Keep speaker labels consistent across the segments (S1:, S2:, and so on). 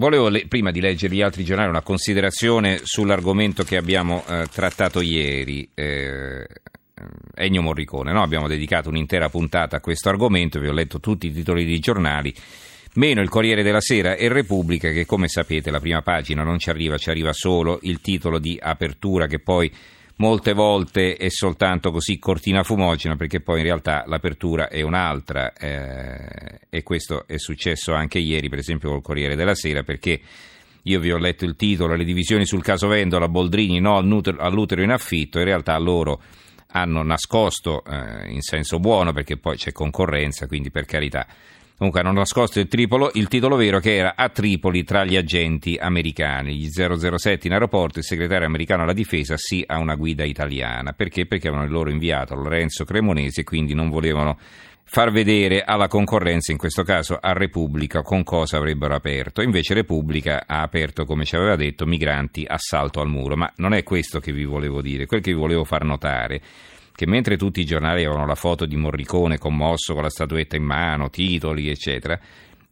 S1: volevo le- prima di leggere gli altri giornali una considerazione sull'argomento che abbiamo eh, trattato ieri. Eh, Ennio Morricone, no? abbiamo dedicato un'intera puntata a questo argomento, vi ho letto tutti i titoli dei giornali, meno il Corriere della Sera e Repubblica che come sapete la prima pagina non ci arriva, ci arriva solo il titolo di apertura che poi molte volte è soltanto così cortina fumogena perché poi in realtà l'apertura è un'altra eh, e questo è successo anche ieri per esempio col Corriere della Sera perché io vi ho letto il titolo le divisioni sul caso Vendola, Boldrini no all'utero in affitto in realtà loro hanno nascosto eh, in senso buono perché poi c'è concorrenza quindi per carità Comunque hanno nascosto il, tripolo, il, titolo vero che era a Tripoli tra gli agenti americani. Gli 007 in aeroporto, il segretario americano alla difesa sì a una guida italiana. Perché? Perché avevano il loro inviato Lorenzo Cremonesi e quindi non volevano far vedere alla concorrenza, in questo caso a Repubblica, con cosa avrebbero aperto. Invece Repubblica ha aperto, come ci aveva detto, migranti assalto al muro. Ma non è questo che vi volevo dire, quel che vi volevo far notare che mentre tutti i giornali avevano la foto di Morricone commosso con la statuetta in mano, titoli, eccetera,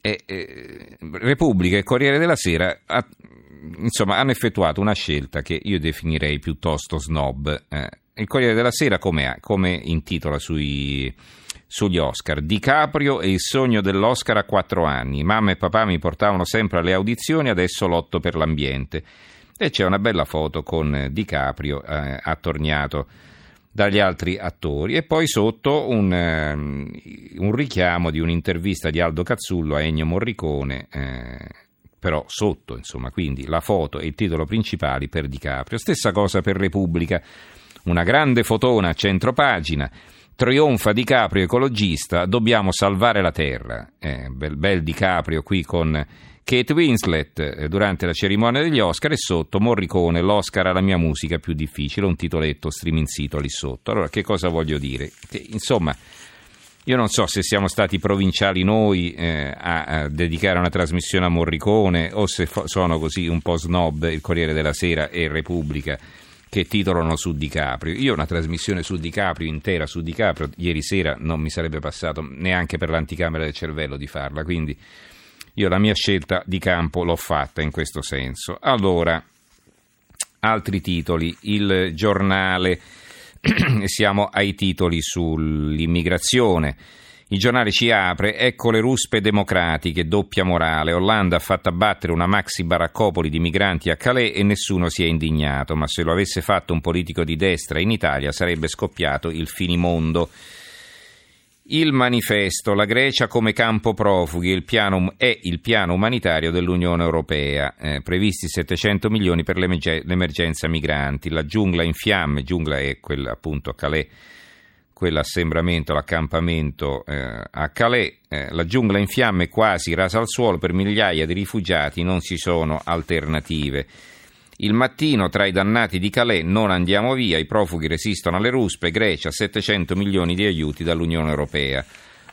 S1: e, e, Repubblica e Corriere della Sera ha, insomma, hanno effettuato una scelta che io definirei piuttosto snob. Eh, il Corriere della Sera come, come intitola sui, sugli Oscar. DiCaprio e il sogno dell'Oscar a quattro anni. Mamma e papà mi portavano sempre alle audizioni, adesso lotto per l'ambiente. E c'è una bella foto con DiCaprio eh, attorniato dagli altri attori. E poi sotto un, um, un richiamo di un'intervista di Aldo Cazzullo a Ennio Morricone eh, però sotto insomma quindi la foto e il titolo principali per DiCaprio. Stessa cosa per Repubblica. Una grande fotona a centro pagina trionfa DiCaprio ecologista dobbiamo salvare la terra. Eh, bel, bel DiCaprio qui con Kate Winslet eh, durante la cerimonia degli Oscar e sotto Morricone, l'Oscar alla mia musica più difficile, un titoletto streaming sito lì sotto. Allora, che cosa voglio dire? Che, insomma, io non so se siamo stati provinciali noi eh, a, a, dedicare una trasmissione a Morricone o se fo- sono così un po' snob il Corriere della Sera e Repubblica che titolano su DiCaprio. Io una trasmissione su DiCaprio, intera su DiCaprio, ieri sera non mi sarebbe passato neanche per l'anticamera del cervello di farla, quindi io la mia scelta di campo l'ho fatta in questo senso. Allora, altri titoli. Il giornale, siamo ai titoli sull'immigrazione. Il giornale ci apre, ecco le ruspe democratiche, doppia morale. Hollanda ha fatto abbattere una maxi baraccopoli di migranti a Calais e nessuno si è indignato, ma se lo avesse fatto un politico di destra in Italia sarebbe scoppiato il finimondo. Il manifesto, la Grecia come campo profughi, il piano, è il piano umanitario dell'Unione Europea, eh, previsti 700 milioni per l'emergenza migranti, la giungla in fiamme, giungla è quella appunto a Calais, quell'assembramento, l'accampamento eh, a Calais, eh, la giungla in fiamme quasi rasa al suolo per migliaia di rifugiati, non ci sono alternative. Il mattino tra i dannati di Calais non andiamo via, i profughi resistono alle ruspe, Grecia 700 milioni di aiuti dall'Unione Europea.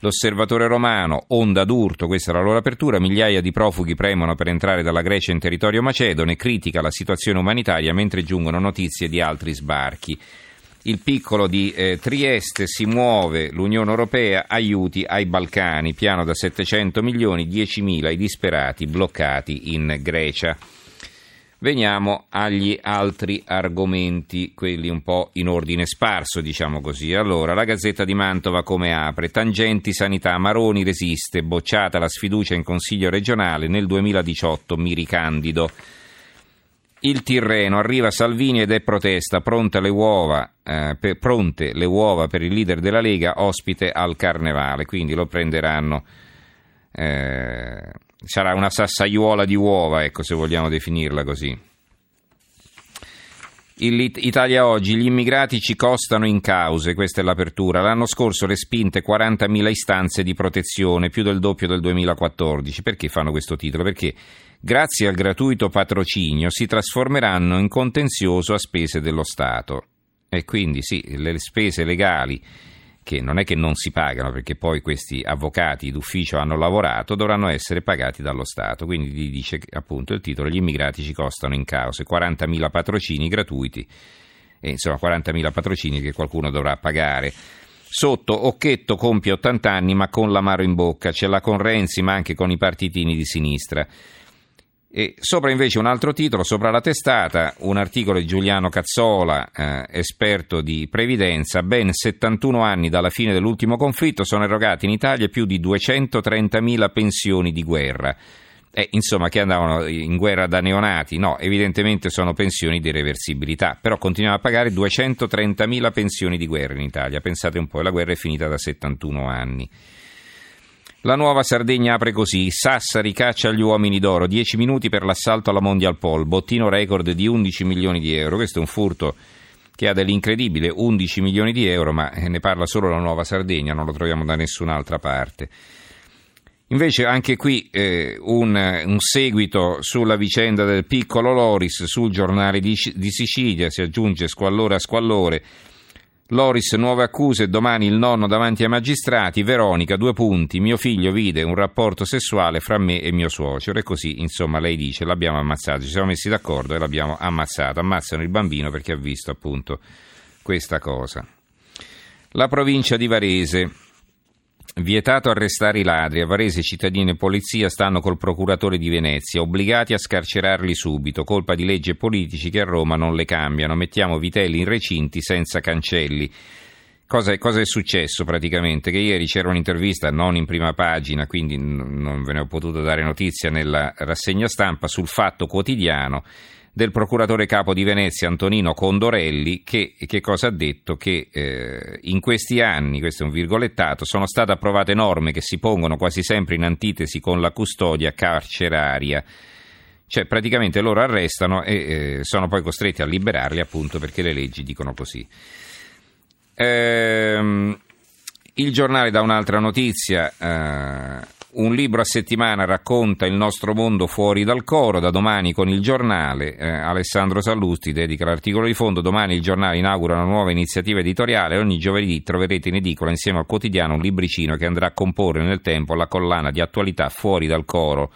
S1: L'osservatore romano, onda d'urto, questa è la loro apertura, migliaia di profughi premono per entrare dalla Grecia in territorio macedone, critica la situazione umanitaria mentre giungono notizie di altri sbarchi. Il piccolo di eh, Trieste si muove, l'Unione Europea aiuti ai Balcani, piano da 700 milioni, 10.000 i disperati bloccati in Grecia. Veniamo agli altri argomenti, quelli un po' in ordine sparso, diciamo così. Allora, la Gazzetta di Mantova come apre? Tangenti sanità, Maroni resiste, bocciata la sfiducia in Consiglio regionale, nel 2018 mi ricandido. Il Tirreno, arriva Salvini ed è protesta, pronte le uova, eh, per, pronte le uova per il leader della Lega, ospite al Carnevale, quindi lo prenderanno... Eh, sarà una sassaiuola di uova, ecco, se vogliamo definirla così. Italia oggi, gli immigrati ci costano in cause, questa è l'apertura. L'anno scorso respinte 40.000 istanze di protezione, più del doppio del 2014. Perché fanno questo titolo? Perché grazie al gratuito patrocinio si trasformeranno in contenzioso a spese dello Stato. E quindi sì, le spese legali che non è che non si pagano perché poi questi avvocati d'ufficio hanno lavorato, dovranno essere pagati dallo Stato. Quindi gli dice appunto il titolo: gli immigrati ci costano in cause 40.000 patrocini gratuiti, e insomma 40.000 patrocini che qualcuno dovrà pagare. Sotto Occhetto compie 80 anni ma con l'amaro in bocca, c'è la con Renzi ma anche con i partitini di sinistra. E sopra invece un altro titolo, sopra la testata, un articolo di Giuliano Cazzola, eh, esperto di previdenza, ben 71 anni dalla fine dell'ultimo conflitto sono erogati in Italia più di 230.000 pensioni di guerra. Eh, insomma, che andavano in guerra da neonati, no, evidentemente sono pensioni di reversibilità, però continuiamo a pagare 230.000 pensioni di guerra in Italia, pensate un po', la guerra è finita da 71 anni. La nuova Sardegna apre così, Sassari caccia gli uomini d'oro, 10 minuti per l'assalto alla Mondial Pol, bottino record di 11 milioni di euro, questo è un furto che ha dell'incredibile. 11 milioni di euro, ma ne parla solo la nuova Sardegna, non lo troviamo da nessun'altra parte. Invece anche qui eh, un, un, seguito sulla vicenda del piccolo Loris sul giornale di, di Sicilia, si aggiunge squallore a squallore. Loris, nuove accuse, domani il nonno davanti ai magistrati, Veronica, due punti, mio figlio vide un rapporto sessuale fra me e mio suocero e così, insomma, lei dice, l'abbiamo ammazzato, ci siamo messi d'accordo e l'abbiamo ammazzato, ammazzano il bambino perché ha visto appunto questa cosa. La provincia di Varese, Vietato arrestare i ladri, a Varese cittadini e polizia stanno col procuratore di Venezia, obbligati a scarcerarli subito, colpa di leggi e politici che a Roma non le cambiano, mettiamo vitelli in recinti senza cancelli. Cosa cosa è, successo praticamente? Che ieri c'era un'intervista non in prima pagina, quindi non ve ne ho potuto dare notizia nella rassegna stampa, sul fatto quotidiano del procuratore capo di Venezia Antonino Condorelli che, che cosa ha detto? Che eh, in questi anni, questo è un virgolettato, sono state approvate norme che si pongono quasi sempre in antitesi con la custodia carceraria. Cioè praticamente loro arrestano e eh, sono poi costretti a liberarli appunto perché le leggi dicono così. Ehm, il giornale dà un'altra notizia. Eh, un libro a settimana racconta il nostro mondo fuori dal coro, da domani con il giornale. Eh, Alessandro Sallusti dedica l'articolo di fondo. Domani il giornale inaugura una nuova iniziativa editoriale. Ogni giovedì troverete in edicola insieme al quotidiano un libricino che andrà a comporre nel tempo la collana di attualità fuori dal coro.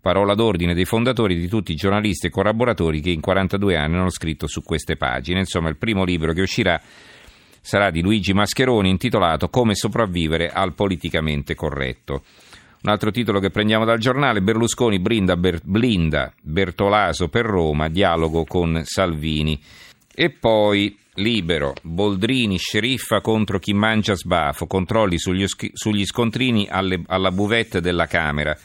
S1: Parola d'ordine dei fondatori di tutti i giornalisti e collaboratori che in 42 anni hanno scritto su queste pagine. Insomma, il primo libro che uscirà sarà di Luigi Mascheroni intitolato Come sopravvivere al politicamente corretto. Un altro titolo che prendiamo dal giornale, Berlusconi brinda, ber, blinda Bertolaso per Roma, dialogo con Salvini. E poi Libero, Boldrini, sceriffa contro chi mangia sbafo, controlli sugli, sugli scontrini alle, alla buvette della Camera.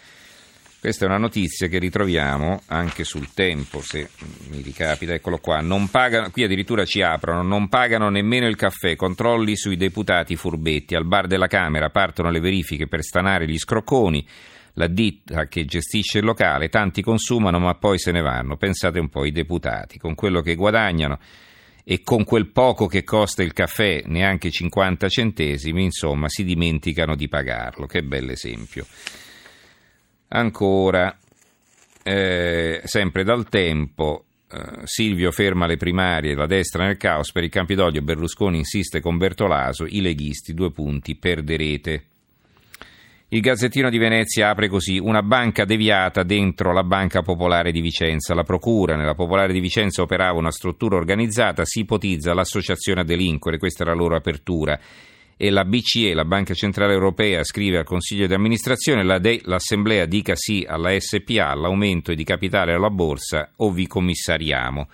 S1: Questa è una notizia che ritroviamo anche sul tempo, se mi ricapita, eccolo qua. Pagano, qui addirittura ci aprono, non pagano nemmeno il caffè, controlli sui deputati furbetti. Al bar della Camera partono le verifiche per stanare gli scrocconi. La ditta che gestisce il locale, tanti consumano ma poi se ne vanno. Pensate un po' i deputati, con quello che guadagnano e con quel poco che costa il caffè, neanche 50 centesimi, insomma, si dimenticano di pagarlo. Che bell'esempio. Ancora, eh, sempre dal tempo, eh, Silvio ferma le primarie, la destra nel caos, per il Campidoglio Berlusconi insiste con Bertolaso, i leghisti due punti, perderete. Il Gazzettino di Venezia apre così una banca deviata dentro la Banca Popolare di Vicenza. La Procura nella Popolare di Vicenza operava una struttura organizzata, si ipotizza l'associazione a delinquere, questa è la loro apertura e la BCE, la Banca Centrale Europea, scrive al Consiglio di amministrazione la de- l'Assemblea dica sì alla SPA, all'aumento di capitale alla borsa o vi commissariamo.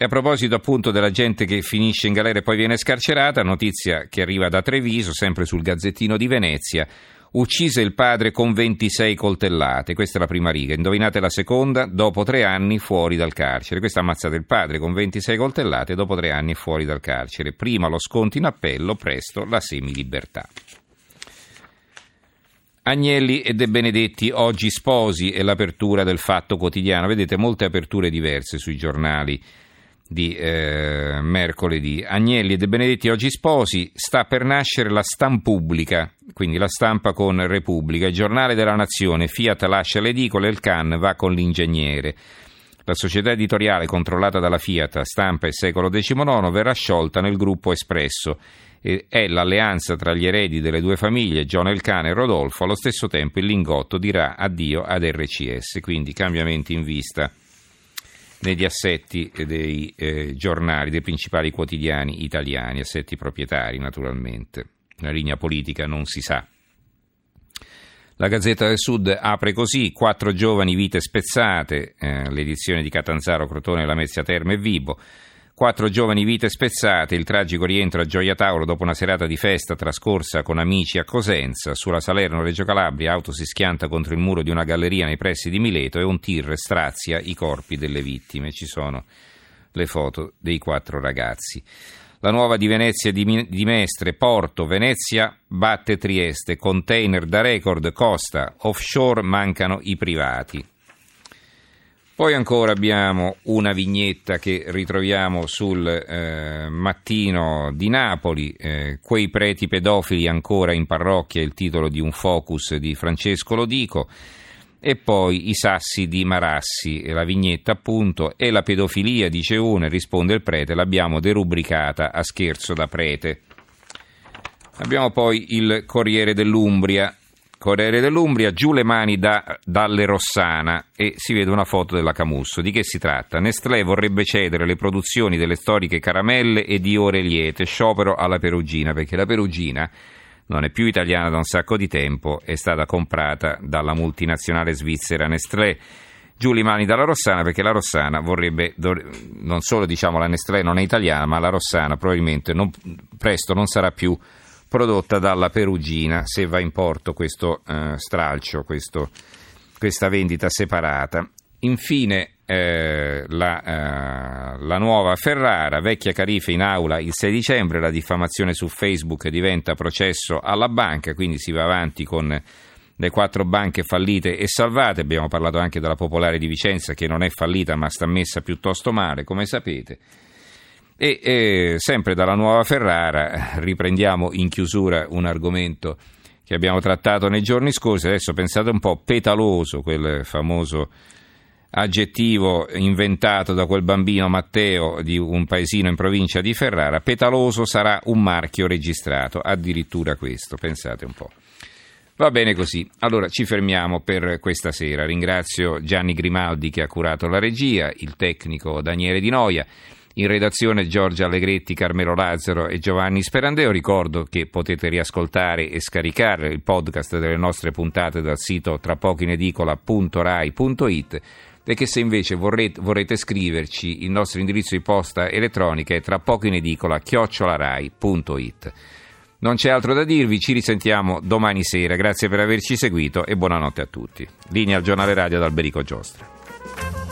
S1: E a proposito appunto della gente che finisce in galera e poi viene scarcerata, notizia che arriva da Treviso, sempre sul Gazzettino di Venezia, Uccise il padre con 26 coltellate, questa è la prima riga. Indovinate la seconda, dopo tre anni fuori dal carcere. Questa ha ammazzato il padre con 26 coltellate, dopo tre anni fuori dal carcere. Prima lo sconto in appello, presto la semilibertà. Agnelli e De Benedetti oggi sposi e l'apertura del fatto quotidiano. Vedete molte aperture diverse sui giornali di eh, mercoledì. Agnelli e De Benedetti oggi sposi, sta per nascere la Stampubblica, quindi la stampa con Repubblica, il giornale della nazione, Fiat lascia l'edicole, il Can va con l'ingegnere. La società editoriale controllata dalla Fiat, Stampa e Secolo XIX, verrà sciolta nel gruppo Espresso. È l'alleanza tra gli eredi delle due famiglie, John Elcane e Rodolfo. Allo stesso tempo il Lingotto dirà addio ad RCS, quindi cambiamenti in vista negli assetti dei eh, giornali, dei principali quotidiani italiani, assetti proprietari naturalmente. La linea politica non si sa. La Gazzetta del Sud apre così, quattro giovani vite spezzate, eh, l'edizione di Catanzaro, Crotone, Lamezia Terme e Vibo. Quattro giovani vite spezzate, il tragico rientro a Gioia Tauro dopo una serata di festa trascorsa con amici a Cosenza. Sulla Salerno-Reggio Calabria, auto si schianta contro il muro di una galleria nei pressi di Mileto e un tir strazia i corpi delle vittime. Ci sono le foto dei quattro ragazzi. La nuova di Venezia di, di Mestre, Porto, Venezia batte Trieste, container da record, costa, offshore mancano i privati. Poi ancora abbiamo una vignetta che ritroviamo sul eh, mattino di Napoli, eh, quei preti pedofili ancora in parrocchia, il titolo di un focus di Francesco Lodico e poi i sassi di Marassi, la vignetta appunto, e la pedofilia, dice uno, e risponde il prete, l'abbiamo derubricata a scherzo da prete. Abbiamo poi il Corriere dell'Umbria, Corriere dell'Umbria, giù le mani da, dalle Rossana e si vede una foto della Camusso. Di che si tratta? Nestlé vorrebbe cedere le produzioni delle storiche caramelle e di ore liete, sciopero alla Perugina, perché la Perugina non è più italiana da un sacco di tempo, è stata comprata dalla multinazionale svizzera Nestlé. Giù le mani dalla Rossana perché la Rossana vorrebbe, non solo diciamo la Nestlé non è italiana, ma la Rossana probabilmente non, presto non sarà più prodotta dalla Perugina se va in porto questo eh, stralcio, questo, questa vendita separata. Infine eh, la, eh, la, nuova Ferrara, vecchia Carife in aula il 6 dicembre, la diffamazione su Facebook diventa processo alla banca, quindi si va avanti con le quattro banche fallite e salvate, abbiamo parlato anche della Popolare di Vicenza che non è fallita ma sta messa piuttosto male, come sapete. E eh, sempre dalla nuova Ferrara riprendiamo in chiusura un argomento che abbiamo trattato nei giorni scorsi, adesso pensate un po' petaloso, quel famoso aggettivo inventato da quel bambino Matteo di un paesino in provincia di Ferrara, petaloso sarà un marchio registrato, addirittura questo, pensate un po'. Va bene così, allora ci fermiamo per questa sera. Ringrazio Gianni Grimaldi che ha curato la regia, il tecnico Daniele Di Noia. In redazione Giorgia Allegretti, Carmelo Lazzaro e Giovanni Sperandeo. Ricordo che potete riascoltare e scaricare il podcast delle nostre puntate dal sito trapochiinedicola.rai.it e che se invece vorrete, vorrete scriverci il nostro indirizzo di posta elettronica è tra poco in edicola chiocciolarai.it. Non c'è altro da dirvi, ci risentiamo domani sera. Grazie per averci seguito e buonanotte a tutti. Linea al giornale radio ad Alberico Giostra.